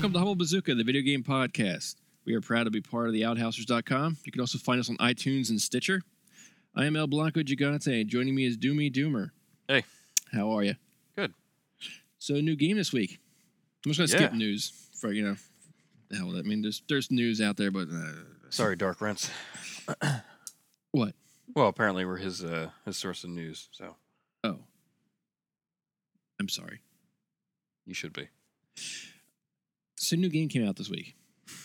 Welcome to Humble Bazooka, the video game podcast. We are proud to be part of the Outhousers.com. You can also find us on iTunes and Stitcher. I am El Blanco Gigante, joining me is Doomy Doomer. Hey. How are you? Good. So, new game this week. I'm just going to skip Yeah. news for, you know, the hell with it. I mean, there's, there's news out there, but uh, Sorry, Dark Rents. what? Well, apparently we're his uh, his source of news, so Oh. I'm sorry. you should be. So, new game came out this week.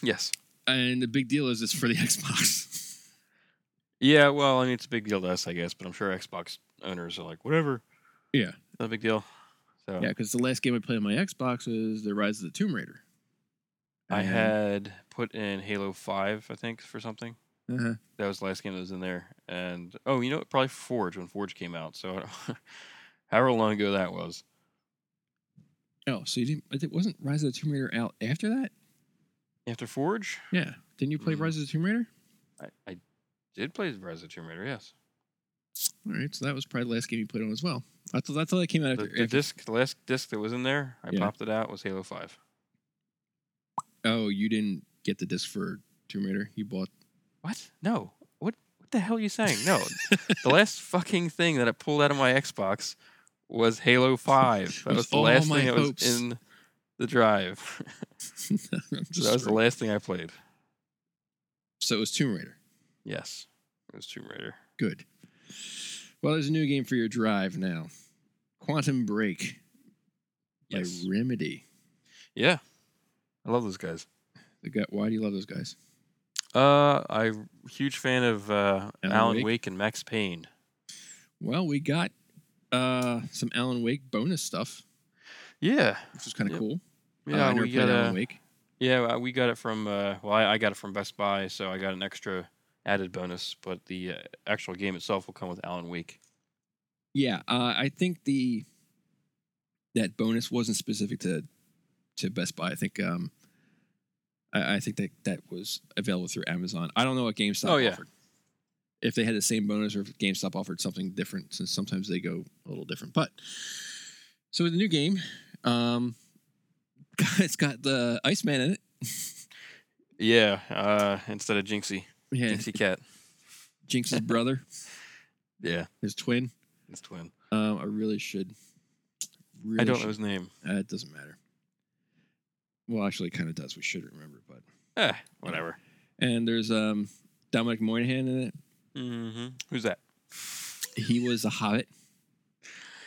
Yes. And the big deal is it's for the Xbox. Yeah. Well, I mean, it's a big deal to us, I guess, but I'm sure Xbox owners are like, whatever. Yeah. Not a big deal. So yeah, because the last game I played on my Xbox was The Rise of the Tomb Raider. I And- had put in Halo Five, I think, for something. Uh-huh. That was the last game that was in there, and oh, you know, what? probably Forge when Forge came out. So, however long ago that was. Oh, so you didn't? It wasn't Rise of the Tomb Raider out after that? After Forge, Yeah. Didn't you play Mm. Rise of the Tomb Raider? I, I did play Rise of the Tomb Raider. Yes. All right, so that was probably the last game you played on as well. Thought that's all that came out The, the after- disc, the last disc that was in there, I Yeah. popped it out was Halo Five. oh, you didn't get the disc for Tomb Raider. You bought. What? No. What? What the hell are you saying? No. the last fucking thing that I pulled out of my Xbox was Halo Five. That was the last thing that was in the drive. So that was the last thing I played. so it was Tomb Raider. Yes, it was Tomb Raider. Good. Well, there's a new game for your drive now. Quantum Break by Yes. Remedy. Yeah, I love those guys. The guy, why do you love those guys? Uh, I'm a huge fan of uh, Alan Alan Wake? Wake? and Max Payne. Well, we got uh, some Alan Wake bonus stuff, Yeah, which is kind of Yep. cool. Uh, yeah, I never we got Alan Wake. yeah, uh, we got it from. Uh, well, I, I got it from Best Buy, so I got an extra added bonus. But the uh, actual game itself will come with Alan Wake. Yeah, uh, I think the that bonus wasn't specific to to Best Buy. I think um, I, I think that that was available through Amazon. I don't know what GameStop Oh, yeah. offered. If they had the same bonus, or if GameStop offered something different, since sometimes they go a little different. But so with the new game, um, it's got the Iceman in it. Yeah, uh, instead of Jinxie, Yeah, Jinxie Cat. Jinx's brother, Yeah, his twin. his twin. Um, I really should. Really I don't should- know his name. Uh, it doesn't matter. Well, actually, it kind of does. We should remember, but Eh, whatever. and there's um Dominic Moynihan in it. Hmm Who's that? He was a Hobbit.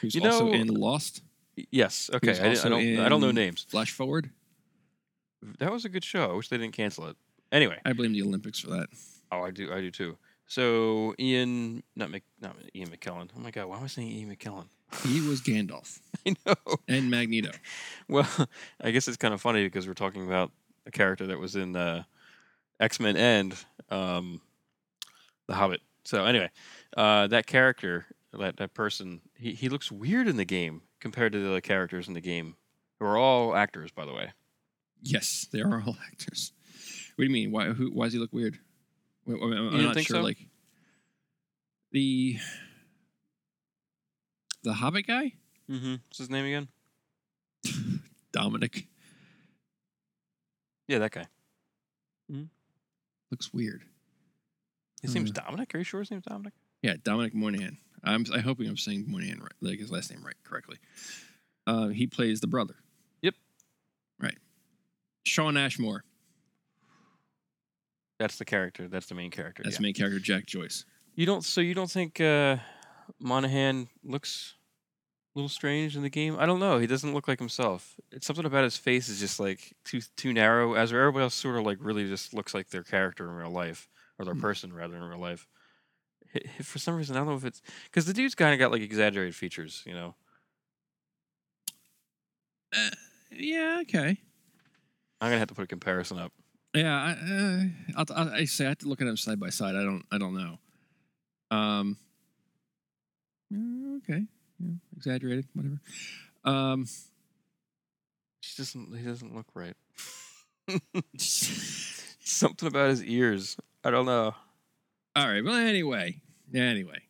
Who's You also know- in Lost, Yes. Okay. I, I don't. I don't know names. Flash Forward. That was a good show. I wish they didn't cancel it. Anyway. I blame the Olympics for that. Oh, I do. I do too. So Ian, not Mc, not Ian McKellen. Oh my God, why am I saying Ian McKellen? He was Gandalf I know. and Magneto. Well, I guess it's kind of funny because we're talking about a character that was in uh, X Men and um, The Hobbit. So anyway, uh, that character, that that person, he he looks weird in the game compared to the other characters in the game, who are all actors, by the way. Yes, they are all actors. What do you mean? Why? Who? Why does he look weird? I'm, I'm don't not think sure. so? Like the the Hobbit guy, Mm-hmm. What's his name again? Dominic, Yeah, that guy. Mm-hmm. looks weird. His name's Hmm. Dominic. Are you sure his name's Dominic? Yeah, Dominic Moynihan. I'm I hoping I'm saying Moynihan right, like his last name right correctly. Uh, he plays the brother. Yep. Right. Shawn Ashmore. That's the character. That's the main character. That's yeah. the main character, Jack Joyce. You don't. So you don't think uh, Monaghan looks a little strange in the game? I don't know. He doesn't look like himself. It's something about his face is just like too too narrow. As everybody else sort of like really just looks like their character in real life or their Hmm. person rather in real life. For some reason, I don't know if it's because the dude's kind of got like exaggerated features. You know. Uh, yeah. Okay. I'm gonna have to put a comparison up. Yeah. I, uh, I'll, I say I have to look at them side by side. I don't. I don't know. Um. Okay. Yeah, exaggerated. Whatever. Um. He doesn't. He doesn't look right. Something about his ears. I don't know. All right. Well, anyway. Anyway.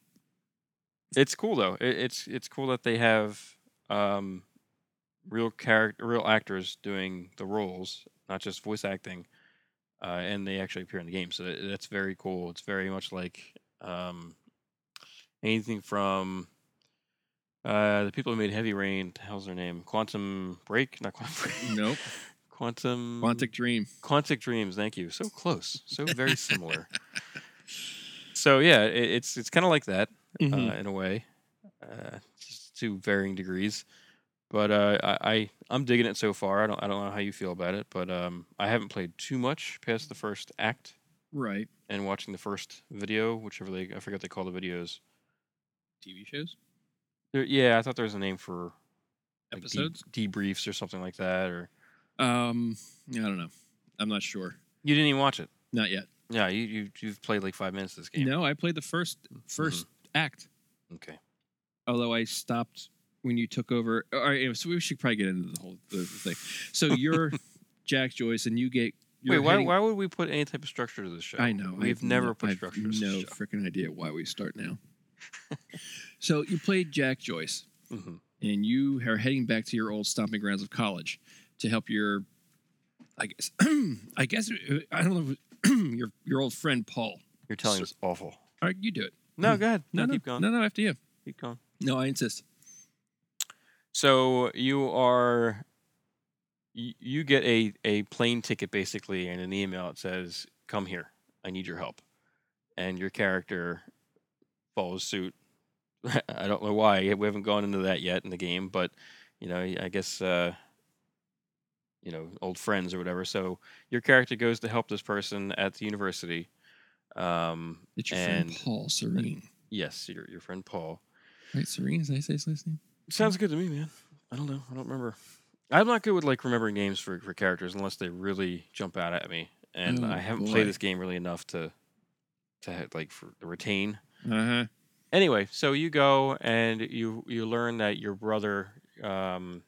It's cool though. It, it's it's cool that they have um, real character, real actors doing the roles, not just voice acting, uh, and they actually appear in the game. So that, that's very cool. It's very much like um, anything from uh, the people who made Heavy Rain. How's their name? Quantum Break? Not Quantum Break. Nope. Quantum. Quantic Dream. Quantic Dreams. Thank you. So close. So very similar. so yeah, it, it's it's kind of like that Mhm. uh, in a way, uh, just to varying degrees. But uh, I, I I'm digging it so far. I don't I don't know how you feel about it, but um, I haven't played too much past the first act right. and watching the first video, whichever they I forget they call the videos. TV shows. There, yeah, I thought there was a name for like, de- Episodes. debriefs or something like that. Or Um, I don't know. I'm not sure. you didn't even watch it. Not yet. Yeah, you you you've played like five minutes of this game. No, I played the first 1st act. Okay. Although I stopped when you took over. All right, anyway, so we should probably get into the whole the, thing. So you're Jack Joyce, and you get. Wait, why, heading- why would we put any type of structure to this show? I know. We've I've never no, put I've structure No freaking idea why we start now. so you played Jack Joyce, hmm and you are heading back to your old stomping grounds of college to help your. I guess. I guess uh, I don't know. if- your your old friend Paul. You're telling So- us awful. All right, you do it. No, go ahead. No, No, no, keep going. No, no, after you. Keep going. No, I insist. So you are, you, you get a a plane ticket basically, and an email it says, "Come here, I need your help," and your character follows suit. I don't know why we haven't gone into that yet in the game, but you know, I guess uh, you know, old friends or whatever. So your character goes to help this person at the university. Um, It's your and friend Paul Serene. yes, your your friend Paul. Right, Serene? Did I say his last name? Sounds good to me, man. I don't know. I don't remember. I'm not good with like remembering names for, for characters unless they really jump out at me, and Oh, I haven't boy. played this game really enough to to like for to retain. Uh huh. Anyway, so you go and you you learn that your brother um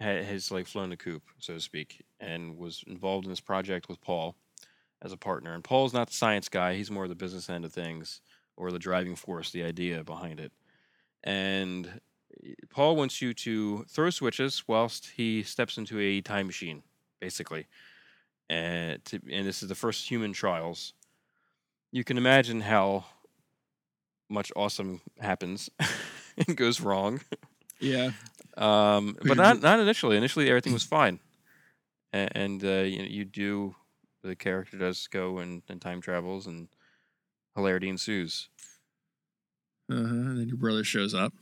has like flown the coop, so to speak, and was involved in this project with Paul as a partner. And Paul's not the science guy; he's more the business end of things or the driving force, the idea behind it. And eh, Paul wants you to throw switches whilst he steps into a time machine, basically. And to, and this is the first human trials. You can imagine how much awesome happens and goes wrong. Yeah. Um, but not not initially. Initially, everything was fine, and, and uh, you, you do the character does go and, and time travels, and hilarity ensues. Uh huh. And then your brother shows up,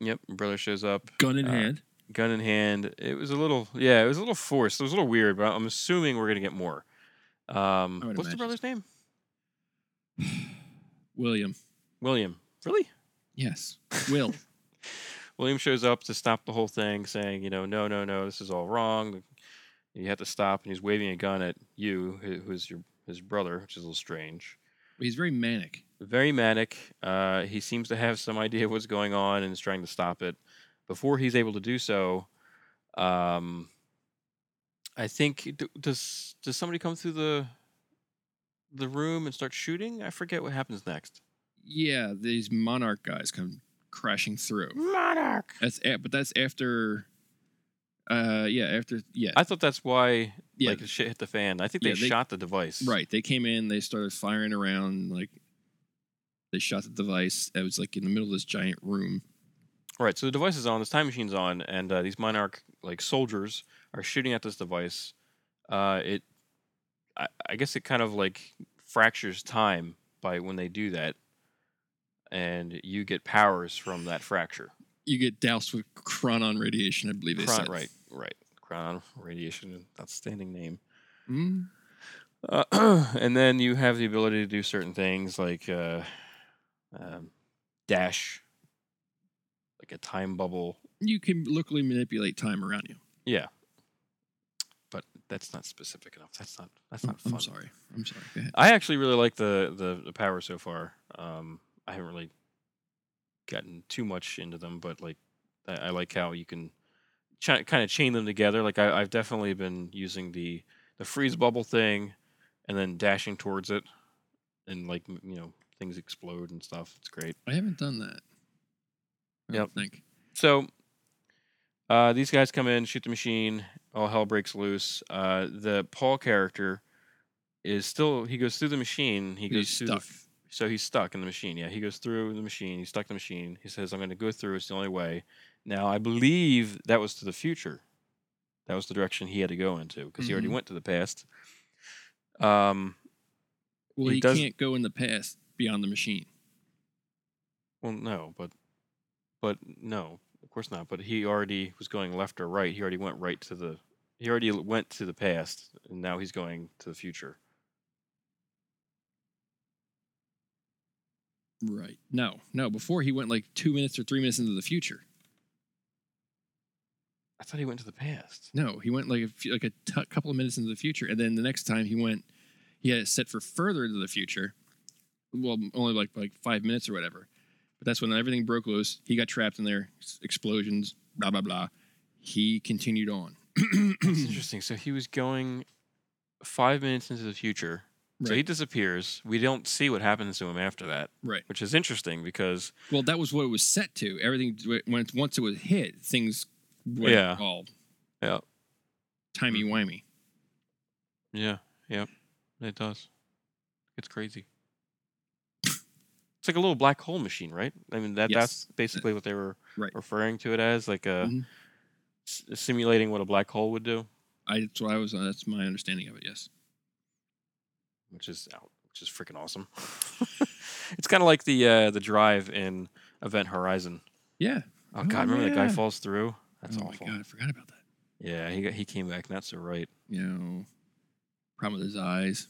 Yep, brother shows up, gun in Uh, hand. gun in hand. It was a little, yeah, it was a little forced. It was a little weird, but I'm assuming we're gonna get more. Um, what's the brother's name? William. William. Really? Yes. Will. William shows up to stop the whole thing, saying, you know, no, no, no, this is all wrong. You have to stop. And he's waving a gun at you, who's your his brother, which is a little strange. He's very manic. Very manic. Uh, he seems to have some idea of what's going on and is trying to stop it. Before he's able to do so, um, I think does does somebody come through the the room and start shooting? I forget what happens next. Yeah, these monarch guys come crashing through. Monarch. That's a- but that's after. Uh, yeah, after yeah, I thought that's why yeah, like the shit hit the fan. I think they, Yeah, they- shot the device. right. They came in, they started firing around, like they shot the device. It was like in the middle of this giant room. Right. So the device is on. This time machine's on, and uh, these monarch like soldiers are shooting at this device. Uh, it, I, I guess it kind of like fractures time by when they do that, and you get powers from that fracture. You get doused with chronon radiation, I believe they Chron- said. right. Right. Chronon radiation. Outstanding name. Mm, Uh, and then you have the ability to do certain things like uh, um, dash, like a time bubble. you can locally manipulate time around you. Yeah, but that's not specific enough. That's not. That's not I'm fun. sorry. I'm sorry. Go ahead. I actually really like the the, the power so far. Um, I haven't really gotten too much into them, but like I, I like how you can ch- kind of chain them together. Like I, I've definitely been using the the freeze bubble thing, and then dashing towards it, and like m- you know things explode and stuff. It's great. I haven't done that. I Yep. don't think. So, Uh, these guys come in, shoot the machine, all hell breaks loose. Uh, the Paul character is still he goes through the machine. He goes He's through stuck. The, so he's stuck in the machine. Yeah, he goes through the machine. He's stuck in the machine. He says, "I'm going to go through. It's the only way." Now, I believe that was to the future. That was the direction he had to go into because he already Mhm. went to the past. Um, Well, He he, does- can't go in the past beyond the machine. well, no, but but no, of course not. But he already was going left or right. He already went right to the. He already went to the past, and now he's going to the future. Right. No, no. Before he went like two minutes or three minutes into the future. I thought he went to the past. No, he went like a few, like a t- couple of minutes into the future, and then the next time he went, he had it set for further into the future. Well, only like like five minutes or whatever. But that's when everything broke loose. He got trapped in there. Explosions. Blah blah blah. He continued on. That's interesting. So he was going five minutes into the future. So he disappears. We don't see what happens to him after that, Right. which is interesting because Well, that was what it was set to. Everything when once it was hit, things went Yeah. all yeah, timey wimey. yeah, yep, it does. It's crazy. It's like a little black hole machine, right? I mean that that's basically what they were Right. referring to it as, like a Mhm. s- simulating what a black hole would do, I that's what I was. Uh, that's my understanding of it. Yes. Which is out, which is freaking awesome. it's kind of like the uh, the drive in Event Horizon. Yeah. Oh Oh, god, remember that guy falls through? That's oh awful. my god, I forgot about that. Yeah, he got, he came back not so right. You know, problem with his eyes,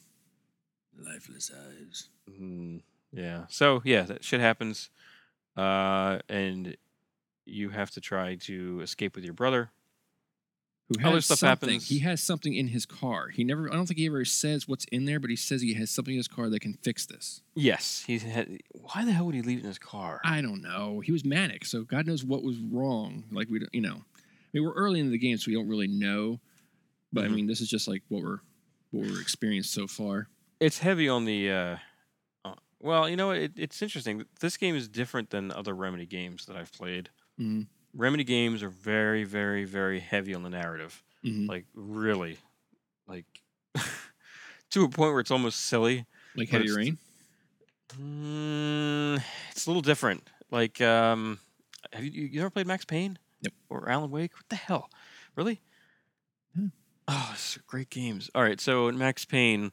lifeless eyes. Mm, yeah. So yeah, that shit happens, uh, and you have to try to escape with your brother. Who has Other stuff something? happens. He has something in his car. He never. I don't think he ever says what's in there, but he says he has something in his car that can fix this. Yes, he had. Why the hell would he leave it in his car? I don't know. He was manic, so God knows what was wrong. Like we, don't, you know, I mean, we're early into the game, so we don't really know. But Mhm. I mean, this is just like what we're what we're experienced so far. It's heavy on the. Uh, uh, well, you know, it, it's interesting. This game is different than other Remedy games that I've played. Mhm. Remedy games are very, very, very heavy on the narrative. Mhm. Like really, like to a point where it's almost silly. Like heavy it's- rain. Mm, it's a little different. Like, um, have you, you ever played Max Payne? Nope. Or Alan Wake? What the hell? Really? Yeah. Oh, this are great games. All right, so in Max Payne,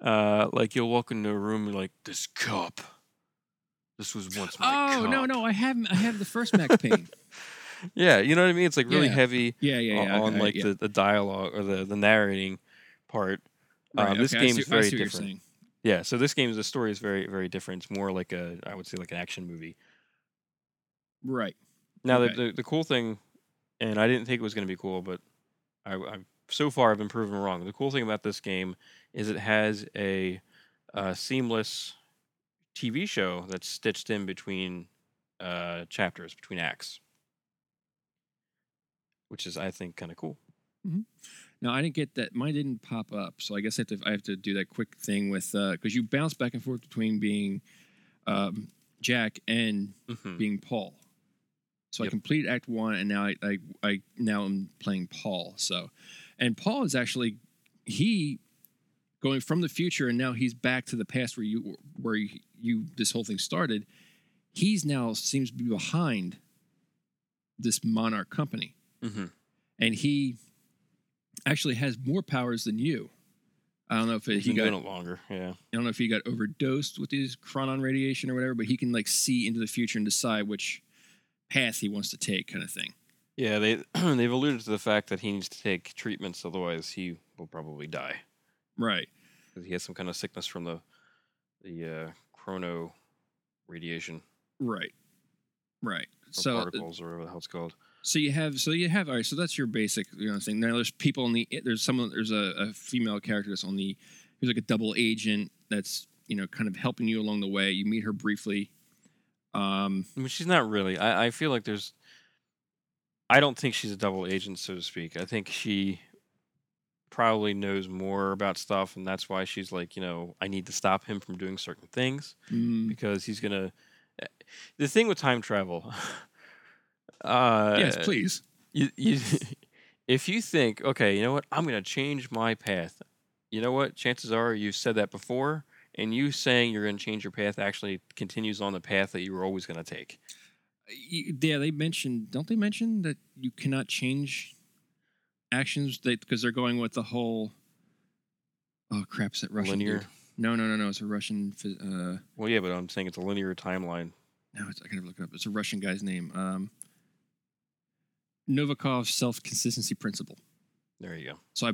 uh, like you'll walk into a room, like, this cup. This was once my Oh no, no, I have I have the first Max Payne. Yeah, you know what I mean. It's like really Yeah. heavy Yeah, yeah, yeah. on okay, like yeah. the, the dialogue or the the narrating part. Right, um, this okay, I game see- is I very see what you're different. saying. Yeah, so this game, the story is very very different. It's more like a I would say like an action movie. Right. Now Okay. the, the the cool thing, and I didn't think it was going to be cool, but I, I so far I've been proven wrong. The cool thing about this game is it has a, uh seamless TV show that's stitched in between uh, chapters, between acts, which is I think kind of cool. Now, I didn't get that. Mine didn't pop up, so I guess I have to, I have to do that quick thing with because you bounce back and forth between being um, Jack and hmm being Paul. So I Yep. completed Act One, and now I, I I now I'm playing Paul. So, and Paul is actually he going from the future, and now he's back to the past where you where you, you this whole thing started. He's now seems to be behind this Monarch company hmm and he actually has more powers than you. I don't know if it, he got it longer. Yeah. I don't know if he got overdosed with these chronon radiation or whatever, but he can like see into the future and decide which path he wants to take, kind of thing. Yeah, they they've alluded to the fact that he needs to take treatments, otherwise he will probably die Right. because he has some kind of sickness from the the uh, chrono radiation Right. Right. or So uh, particles or whatever the hell it's called. So you have so you have all right, so that's your basic you know thing. Now there's people in the there's someone there's a, a female character that's on the who's like a double agent that's you know kind of helping you along the way. You meet her briefly. Um I mean, she's not really. I, I feel like there's. I don't think she's a double agent, so to speak. I think she probably knows more about stuff, and that's why she's like, you know, I need to stop him from doing certain things mm, because he's gonna. The thing with time travel. Uh, yes, please. you, you if you think, okay, you know what, I'm gonna change my path. You know what? Chances are you've said that before, and you saying you're gonna change your path actually continues on the path that you were always gonna take. Yeah, they mentioned. Don't they mention that you cannot change actions? because they're going with the whole. Oh crap! Is that Russian? Linear. dude? No, no, no, no. It's a Russian. Uh, Well, yeah, but I'm saying it's a linear timeline. no, it's, I gotta look it up. It's a Russian guy's name. Um, Novikov's self consistency principle. There you go. So I,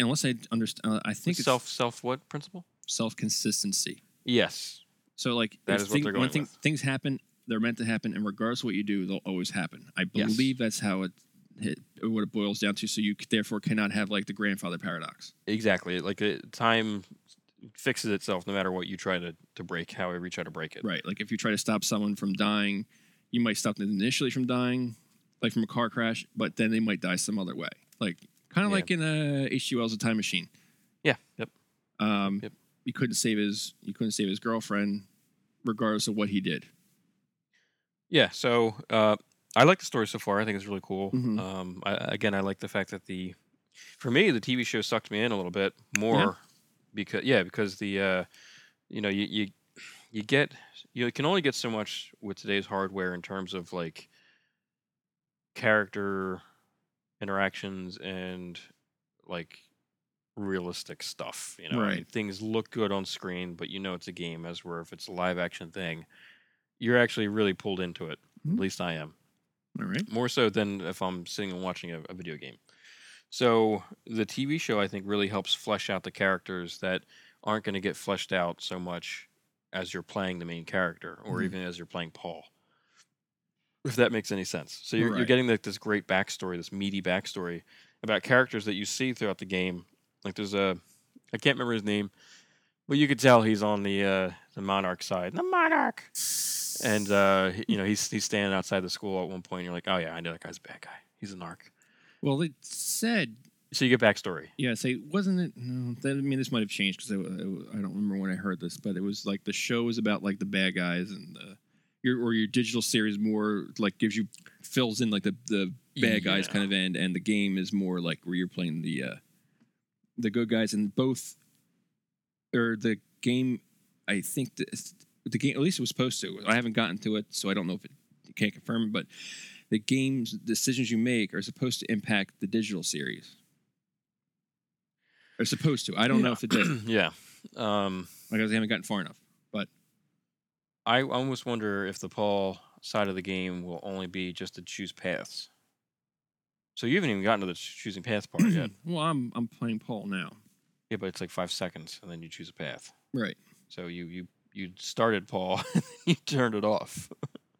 unless I understand, uh, I think self self what principle? self consistency. Yes. So like That is what they're when going thing- with. things happen, they're meant to happen, and regardless of what you do, they'll always happen. I Yes. believe that's how it, it what it boils down to. So you therefore cannot have like the grandfather paradox. Exactly. Like uh, time fixes itself no matter what you try to, to break, however you try to break it. Right. Like if you try to stop someone from dying, you might stop them initially from dying, like from a car crash, but then they might die some other way. Like kind of Yeah. like in a H.G. Wells' A Time Machine. Yeah. Yep. Um, Yep. He couldn't save his he couldn't save his girlfriend, regardless of what he did. Yeah. So uh, I like the story so far. I think it's really cool. Mhm. Um, I, again, I like the fact that the, for me, the TV show sucked me in a little bit more yeah. because yeah, because the, uh, you know, you you you get you can only get so much with today's hardware in terms of like character interactions and like realistic stuff. You know, I mean, things look good on screen, but you know it's a game. As where if it's a live action thing, you're actually really pulled into it. Mhm. At least I am All right. more so than if I'm sitting and watching a, a video game. So the TV show I think really helps flesh out the characters that aren't going to get fleshed out so much as you're playing the main character or Mhm. even as you're playing Paul. If that makes any sense. So you're, you're getting like this great backstory, this meaty backstory about characters that you see throughout the game. Like there's a, I can't remember his name, but you could tell he's on the uh, the Monarch side. The Monarch and uh, you know he's he's standing outside the school at one point. And you're like, oh yeah, I know that guy's a bad guy. He's a narc. Well, it said So you get backstory. Yeah, say wasn't it? No, I mean this might have changed because I, I, I don't remember when I heard this, but it was like the show was about like the bad guys and the your or your digital series more like gives you fills in like the the bad guys kind of end, and the game is more like where you're playing the uh the good guys, and both or the game. I think the, the game at least it was supposed to. I haven't gotten to it, so I don't know if it can't confirm it, but the game's decisions you make are supposed to impact the digital series. Are supposed to. I don't know if it did. yeah. Um, Like I haven't gotten far enough. I almost wonder if the Paul side of the game will only be just to choose paths. So you haven't even gotten to the choosing path part yet. well, I'm I'm playing Paul now. Yeah, but it's like five seconds, and then you choose a path. Right. So you you you started Paul, and you turned it off.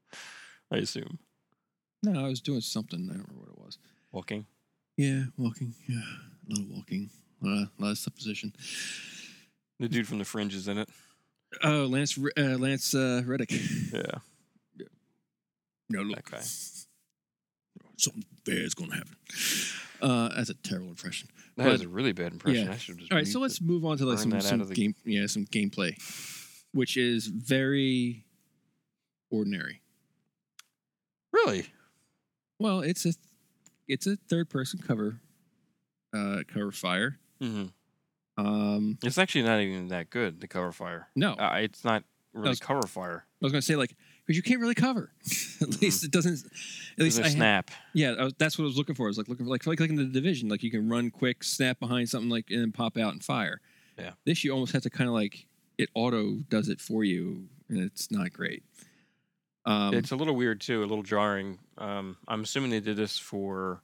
I assume No, I was doing something. I don't remember what it was. walking. Yeah, walking. Yeah, a lot of walking. A lot of, a lot of supposition. The dude from the Fringe is in it. Oh, Lance uh, Lance uh, Reddick. Yeah. No, look. Guy. Something bad's gonna happen. Uh, that's a terrible impression. That But- is a really bad impression. yeah. I should just. All right, so let's move on to like some, some the- game, yeah, some gameplay, which is very ordinary. Really? Well, it's a it's a third person cover uh cover fire. hmm Um It's actually not even that good. The cover fire. no, Uh, it's not really was- cover fire. I was gonna say like because you can't really cover. at least it doesn't. At least I snap. yeah, I was, that's what I was looking for. I was like looking for like like like in the division, like you can run quick, snap behind something like and then pop out and fire. Yeah. This you almost have to kind of like it auto does it for you, and it's not great. Um, it's a little weird too, a little jarring. Um, I'm assuming they did this for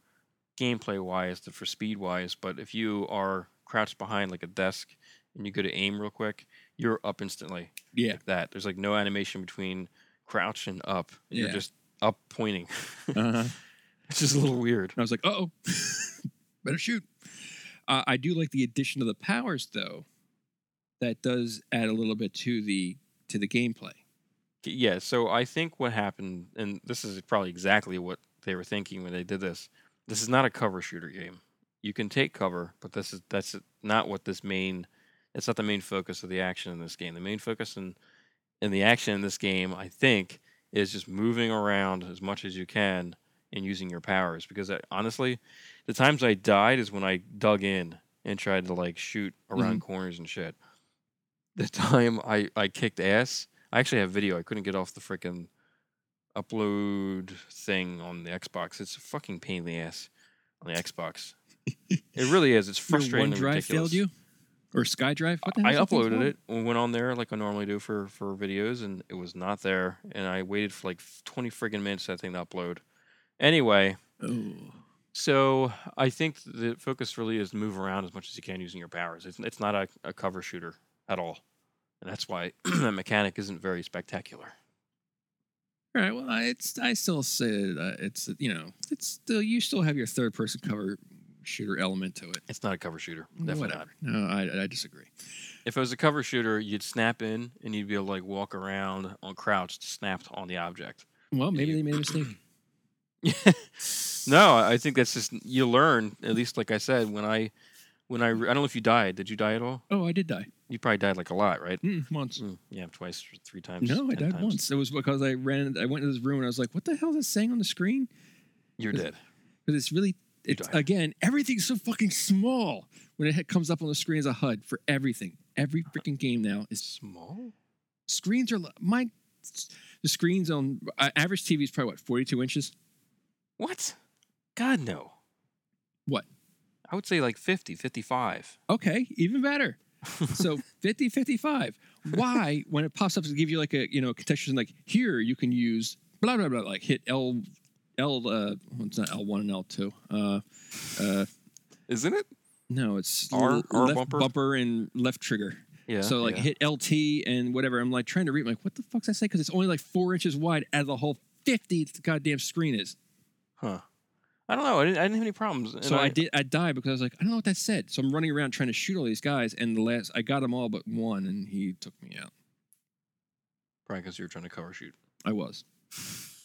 gameplay wise, to- for speed wise. But if you are crouched behind like a desk and you go to aim real quick, you're up instantly. yeah, Like that. There's like no animation between crouch and up. You're just up pointing. uh-huh. it's just a little weird. And I was like, oh, better shoot. Uh, I do like the addition of the powers, though. That does add a little bit to the to the gameplay. Yeah, so I think what happened, and this is probably exactly what they were thinking when they did this. This is not a cover shooter game. You can take cover, but this is that's not what this main. It's not the main focus of the action in this game. The main focus in in the action in this game, I think, is just moving around as much as you can and using your powers because I, honestly, the times I died is when I dug in and tried to like shoot around mm-hmm. corners and shit. The time I I kicked ass, I actually have video. I couldn't get off the freaking upload thing on the Xbox. It's a fucking pain in the ass on the Xbox. it really is. It's frustrating. and OneDrive failed you, or SkyDrive? I uploaded it and went on there like I normally do for for videos, and it was not there. And I waited for like twenty friggin' minutes for that thing to upload. Anyway, Oh, so I think the focus really is to move around as much as you can using your powers. It's it's not a, a cover shooter at all, and that's why that mechanic isn't very spectacular. all right. Well, I, it's I still say uh, it's you know it's still you still have your third person cover shooter element to it. It's not a cover shooter. Definitely not. Whatever. No, I I disagree. If it was a cover shooter, you'd snap in and you'd be able to like walk around on crouched, snapped on the object. Well, maybe they made a mistake. no, I think that's just you learn. At least, like I said, when I, when I, I don't know if you died. Did you die at all? Oh, I did die You probably died like a lot, right? mm, once. Mm, yeah, twice, or three times. No, I died times. once. It was because I ran. I went into this room and I was like, "What the hell is it saying on the screen?" You're dead. Because it's really, You it's again, everything's so fucking small when it comes up on the screen as a HUD for everything. Every freaking game now is Small. screens are my the screens on uh, average TV is probably what forty two inches. What? God no. What? I would say like 50, 55. Okay, even better. So 50, 55. Why, when it pops up to give you like a you know contextual like here you can use blah blah blah like hit L L uh well, it's not L one and L two. Uh uh Isn't it? no, it's R- l- R left bumper? and left trigger. Yeah. so like yeah. hit LT and whatever. I'm like trying to read. I'm like, what the fuck's I say? Because it's only like four inches wide out of the whole fifty the goddamn screen is. Huh. I don't know. I didn't, I didn't have any problems. and So I, did. I died because I was like, I don't know what that said. So I'm running around trying to shoot all these guys, and the last I got them all but one, and he took me out. Probably because you were trying to cover shoot. I was.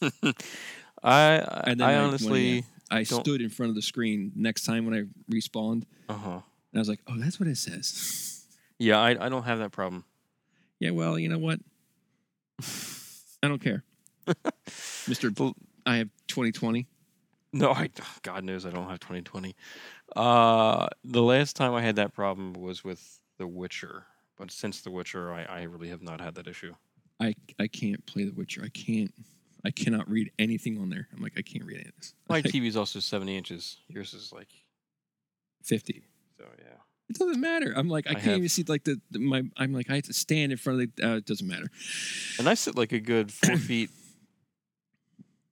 I And then I I- when, honestly I Don't- stood in front of the screen next time when I respawned, uh huh and I was like, oh, that's what it says. yeah I I don't have that problem. yeah, well, you know what? I don't care, Mister. I have 2020. No, I God knows I don't have 2020. Uh, the last time I had that problem was with The Witcher, but since The Witcher, I, I really have not had that issue. I I can't play The Witcher. I can't. I cannot read anything on there. I'm like, I can't read any of this. My Like, TV is also 70 inches. Yours is like 50. so yeah. It doesn't matter. I'm like, I, I can't have- even see like the, the- my. I'm like, I have to stand in front of the. Uh, it doesn't matter. And I sit like a good four feet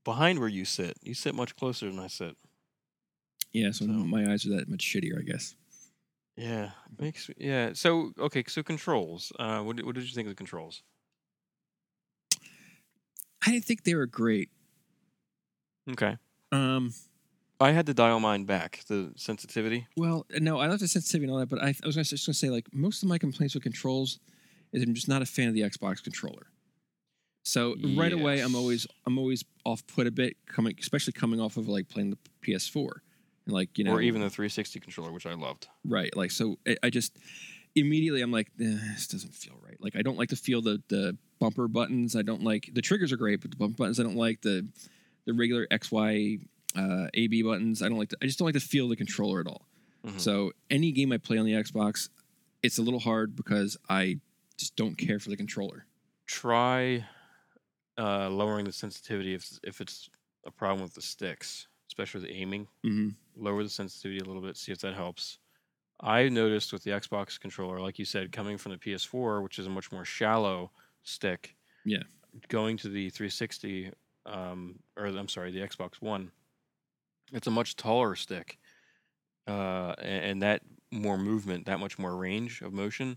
behind where you sit. You sit much closer than I sit. Yeah, so, So- my eyes are that much shittier, I guess. Yeah, makes yeah. So okay, so controls. Uh, what what did you think of the controls? I didn't think they were great. Okay, Um, I had to dial mine back the sensitivity. well, no, I love the sensitivity and all that, but I, I was gonna, just gonna say like most of my complaints with controls is I'm just not a fan of the Xbox controller. So right away, I'm always I'm always off put a bit coming, especially coming off of like playing the PS4 and like you know or even the 360 controller, which I loved. right like so I, I just immediately I'm like eh, this doesn't feel right. Like I don't like to feel the the bumper buttons. I don't like the triggers are great, but the bumper buttons I don't like the the regular X Y uh, A B buttons. I don't like. To, I just don't like the feel of the controller at all. Mhm. So any game I play on the Xbox, it's a little hard because I just don't care for the controller. Try uh, lowering the sensitivity if if it's a problem with the sticks, especially the aiming. Mm-hmm. Lower the sensitivity a little bit, see if that helps. I noticed with the Xbox controller, like you said, coming from the PS4, which is a much more shallow stick. Yeah. Going to the 360, um, or I'm sorry, the Xbox One, it's a much taller stick, uh, a- and, that more movement, that much more range of motion,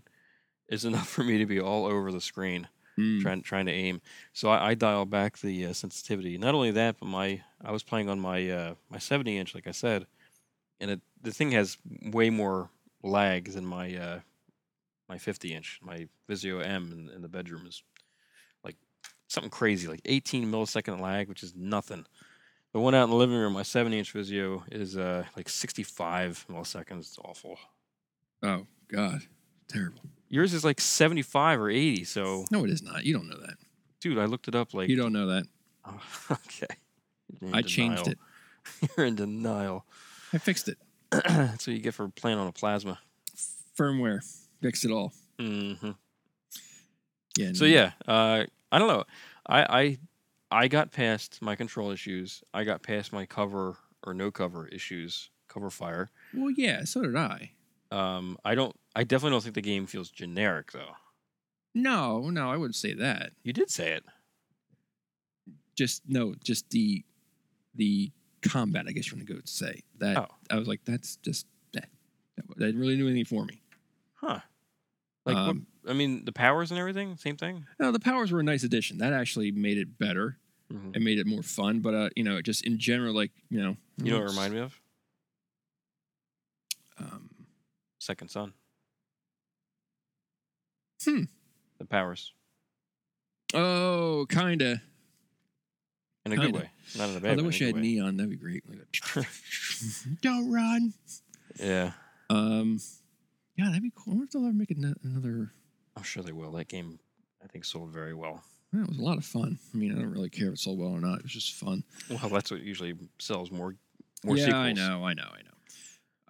is enough for me to be all over the screen Mm. trying trying to aim. So I, I dial back the uh, sensitivity. Not only that, but my I was playing on my uh, my 70 inch, like I said, and it, the thing has way more lag than my uh, my 50 inch. My Vizio M in, in the bedroom is like something crazy, like 18 millisecond lag, which is nothing. The one out in the living room, my 70 inch Vizio is uh, like 65 milliseconds. It's awful. Oh God, terrible. Yours is like 75 or 80. So, No, it is not. You don't know that. dude, I looked it up. Like, you don't know that. Oh, okay. I changed it. You're in denial. I fixed it. That's what you get for playing on a plasma. Firmware fixed it all. hmm Yeah. So yeah, uh, I don't know. I, I I got past my control issues. I got past my cover or no cover issues, cover fire. Well, yeah. So did I. Um, I don't. I definitely don't think the game feels generic though. No, no, I wouldn't say that. You did say it. Just no, just the the combat. I guess you want to go to say that. Oh. I was like, that's just that, that didn't really do anything for me. Huh. Like, what, Um, I mean, the powers and everything, same thing. No, the powers were a nice addition. That actually made it better. Mhm. It made it more fun. But uh, you know, just in general, like you know, You know what it reminded me of? Um, Second Son. Hmm. The powers oh, kinda. in a good Kinda. way, not in a Oh, bad I wish I had good way. neon. That'd be great. Don't run. Yeah, Um, yeah, that'd be cool. I wonder if they'll ever make another. I'm sure they will. That game, I think, sold very well. That was a lot of fun. I mean, I don't really care if it sold well or not. It was just fun. Well, that's what usually sells more, more yeah, sequels. I know, I know, I know.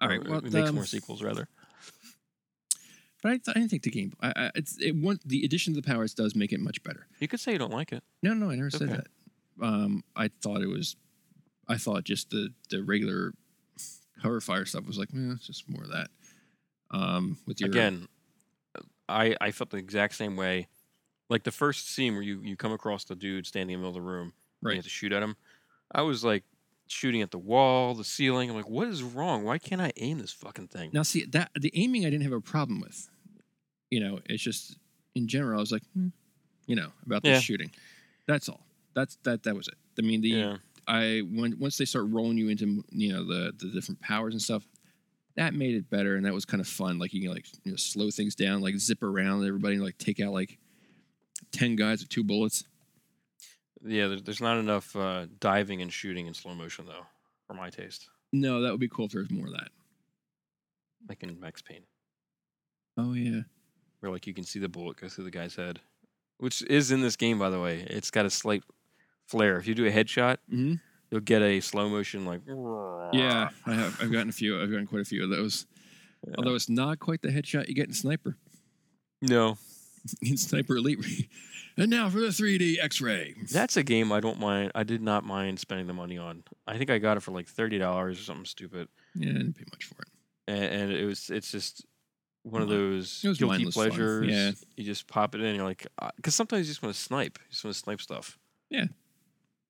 All Or well, it makes um, more sequels rather. but I, th- I didn't think the game. I, I, it's it. Want, the addition of the powers does make it much better. You could say you don't like it. No, no, I never said Okay. that. Um, I thought it was. I thought just the the regular cover fire stuff was like, eh, it's just more of that. Um, with your Again, I I felt the exact same way. Like the first scene where you you come across the dude standing in the middle of the room, and you Right. have to shoot at him. I was like shooting at the wall, the ceiling. I'm like, what is wrong? Why can't I aim this fucking thing? Now, see that the aiming, I didn't have a problem with. You know, it's just in general, I was like, hmm, you know, about the Yeah. shooting. That's all. That's that. That was it. I mean, the yeah, I when once they start rolling you into you know the the different powers and stuff, that made it better, and that was kind of fun. Like you can like you know slow things down, like zip around everybody, and like take out like ten guys with two bullets. yeah. There's, there's not enough uh, diving and shooting in slow motion though, for my taste. No, that would be cool if there was more of that. Like in Max Payne, Oh yeah, where like you can see the bullet go through the guy's head, which is in this game by the way. It's got a slight flare. If you do a headshot, hmm you'll get a slow motion like. yeah. I have. I've gotten a few. I've gotten quite a few of those. Yeah. Although it's not quite the headshot you get in Sniper. No, in Sniper Elite. and now for the 3D X-ray. That's a game I don't mind. I did not mind spending the money on. I think I got it for like thirty dollars or something stupid, Yeah, I didn't pay much for it. and, and it was it's just one of those guilty fun, pleasures. yeah. you just pop it in. You're like, uh, because sometimes you just want to snipe. You just want to snipe stuff.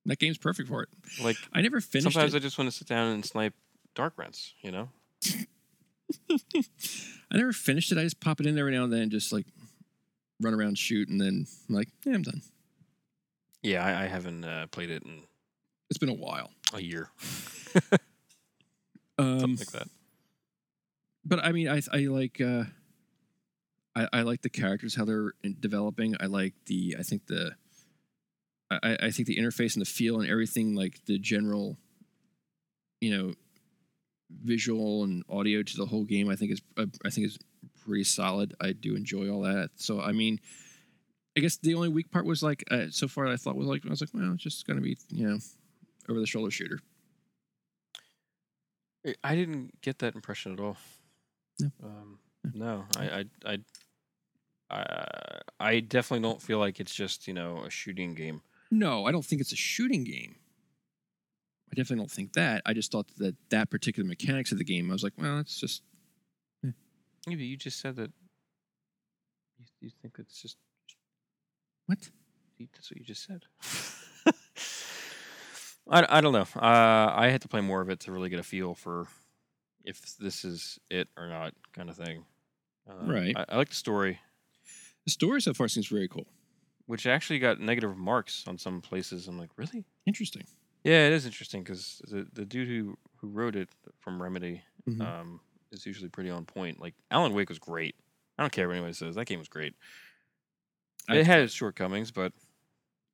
That game's perfect for it. Like I never finished sometimes it. I just want to sit down and snipe dark rents. You know? I never finished it. I just pop it in there every now and then, and just like run around, shoot, and then I'm like, yeah, I'm done. Yeah, I, I haven't uh, played it in It's been a while. a year, Um, something like that. but I mean, I I like uh, I I like the characters how they're developing. I like the I think the I I think the interface and the feel and everything like the general, you know, visual and audio to the whole game. I think is I think is pretty solid. I do enjoy all that. So I mean. I guess the only weak part was like uh, so far I thought was like I was like well it's just gonna be you know over the shoulder shooter I- didn't get that impression at all. No. Um, no, I, I, I, I, I definitely don't feel like it's just you know a shooting game. No, I don't think it's a shooting game. I definitely don't think that. I just thought that that particular mechanics of the game, I was like, well, it's just Maybe you just said that. You, you think it's just what? that's what you just said. I, I don't know. Uh, I had to play more of it to really get a feel for if this is it or not, kind of thing. Um, Right. I, I like the story, The story so far seems very cool. Which actually got negative marks on some places. I'm like, really? Interesting. Yeah, it is interesting because the the dude who who wrote it from Remedy Mhm. um, is usually pretty on point. Like Alan Wake was great. I don't care what anybody says. That game was great. I- it had its shortcomings, but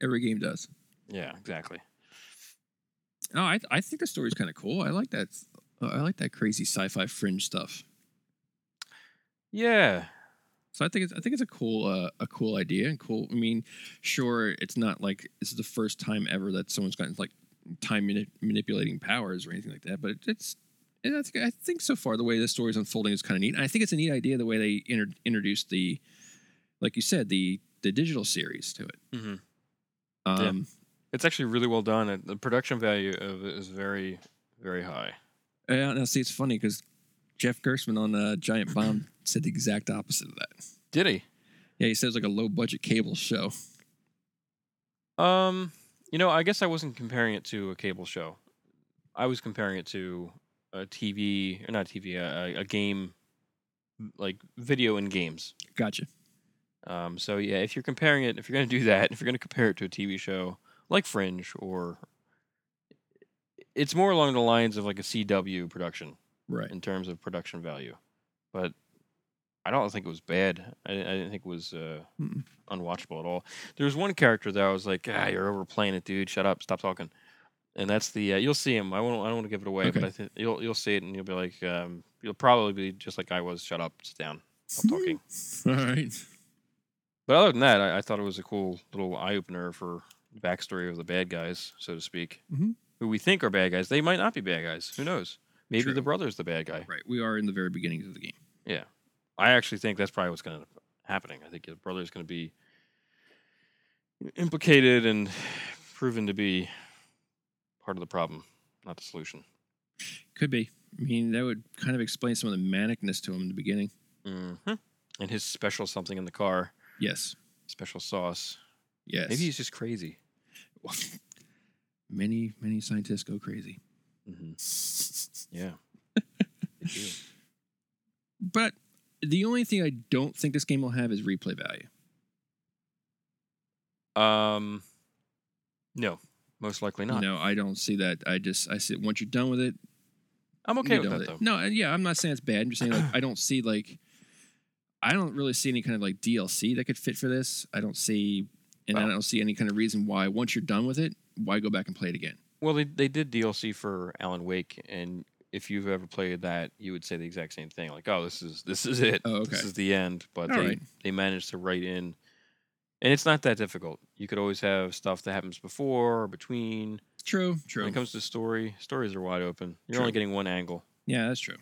Every game does. yeah, exactly. No, I I think the story's kind of cool. I like that. I like that crazy sci-fi fringe stuff. Yeah, So I think it's I think it's a cool uh, a cool idea and cool. I mean, sure, it's not like this is the first time ever that someone's gotten like time mani- manipulating powers or anything like that. But it's, and I think, I think so far the way the story's unfolding is kind of neat. And I think it's a neat idea the way they inter- introduced the, like you said, the the digital series to it. hmm Um, It's actually really well done. The production value of it is very, very high. yeah. Now see, it's funny because Jeff Gerstmann on uh, Giant Bomb said the exact opposite of that. Did he? Yeah, he says like a low budget cable show. Um, you know, I guess I wasn't comparing it to a cable show. I was comparing it to a TV, or not TV, a, a game, like video and games. Gotcha. Um, so yeah, if you're comparing it, if you're going to do that, if you're going to compare it to a TV show like Fringe, or it's more along the lines of like a CW production Right. in terms of production value. But I don't think it was bad. I, I didn't think it was uh, unwatchable at all. There was one character that I was like, "Ah, you're overplaying it, dude. Shut up. Stop talking." And that's the uh, you'll see him. I won't. I don't want to give it away, but I think you'll you'll see it, and you'll be like, um, you'll probably be just like I was. Shut up. Sit down. Stop talking. All right. But other than that, I, I thought it was a cool little eye opener for the backstory of the bad guys, so to speak, Mhm. who we think are bad guys. They might not be bad guys. Who knows? Maybe True. the brother's the bad guy. Right. We are in the very beginnings of the game. Yeah, I actually think that's probably what's going to end up happening. I think his brother is going to be implicated and proven to be part of the problem, not the solution. Could be. I mean, that would kind of explain some of the manicness to him in the beginning. hmm And his special something in the car, Yes. special sauce. Yes. Maybe he's just crazy. many, many scientists go crazy. hmm Yeah. But the only thing I don't think this game will have is replay value. Um, no, most likely not. No, I don't see that. I just, I see once you're done with it, I'm okay with that it. though. No, yeah, I'm not saying it's bad. I'm just saying like I don't see like, I don't really see any kind of like DLC that could fit for this. I don't see, and I don't see any kind of reason why once you're done with it, why go back and play it again. Well, they they did DLC for Alan Wake, and if you've ever played that, you would say the exact same thing. Like, oh, this is this is it. Oh, okay. This is the end. But All they right. they managed to write in, and it's not that difficult. You could always have stuff that happens before or between. True, True. When it comes to story, stories are wide open. You're True. only getting one angle. Yeah, that's true.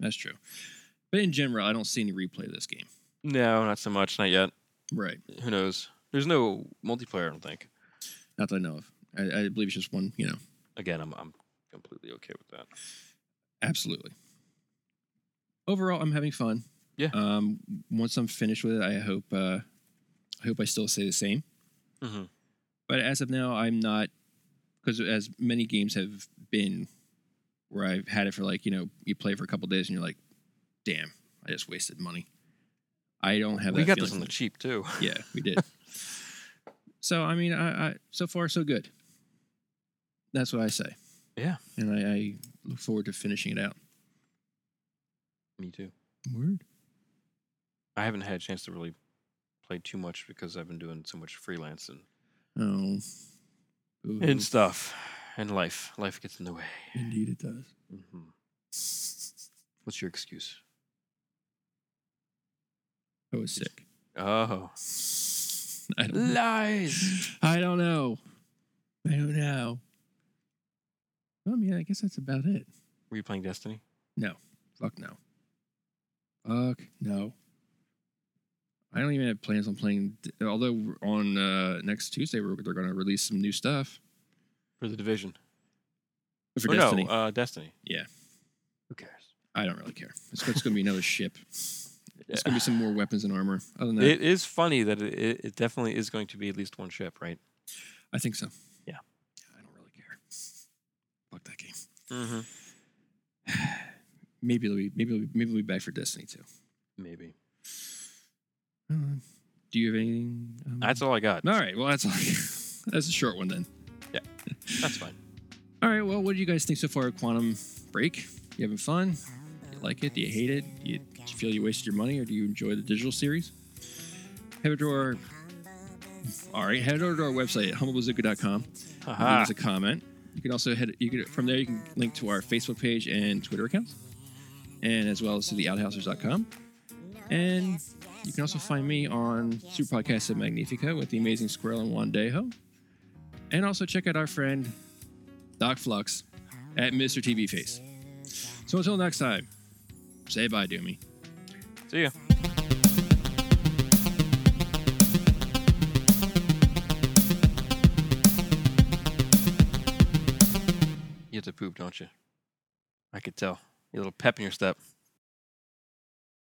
That's true. But in general, I don't see any replay of this game. No, not so much. Not yet. Right. Who knows? There's no multiplayer. I don't think. Not that I know of. I, I believe it's just one, you know, Again, I'm I'm completely okay with that. Absolutely. Overall, I'm having fun. Yeah. Um, once I'm finished with it, I hope uh, I hope I still say the same. hmm But as of now, I'm not because as many games have been where I've had it for like you know you play for a couple days and you're like, damn, I just wasted money. I don't have We got this on the cheap too. Yeah, we did. so I mean, I, I so far so good. That's what I say. Yeah. and I, I look forward to finishing it out. Me too. Word. I haven't had a chance to really play too much because I've been doing so much freelance and Oh, Boo-hoo. and stuff and life. Life gets in the way. indeed it does. hmm What's your excuse? I was sick. Oh, I don't. lies. I don't know. I don't know. Well, I mean, I guess that's about it. Were you playing Destiny? No. Fuck no. Fuck no. I don't even have plans on playing. Although on uh, next Tuesday we're, they're going to release some new stuff For the division? for Or Destiny. no, uh, Destiny. Yeah. Who cares? I don't really care. It's, it's going to be another ship. It's going to be some more weapons and armor. Other than that, It is funny that it, it, it definitely is going to be at least one ship, right? I think so. Yeah. I don't really care. Fuck that game. Mm-hmm. Maybe it'll be maybe it'll be, maybe we'll be back for Destiny too. Maybe. Uh, do you have anything? Um, That's all I got. All right. Well, that's all. that's a short one then. Yeah, that's fine. All right. Well, what do you guys think so far? of Quantum Break. You having fun? You like it? Do you hate it? Do you, do you feel you wasted your money, or do you enjoy the digital series? Head over to our. All right. Head over to our website at humblebazooka.com. leave us a comment. You can also head you can from there you can link to our Facebook page and Twitter accounts, and as well as to the outhousers.com. And you can also find me on Super Podcast at Magnifica with the amazing Squirrel and Juan Dejo. And also check out our friend Doc Flux, at Mr. TV Face. So until next time, say bye, Doomy. See ya. Poop, don't you? I could tell. You little pep in your step.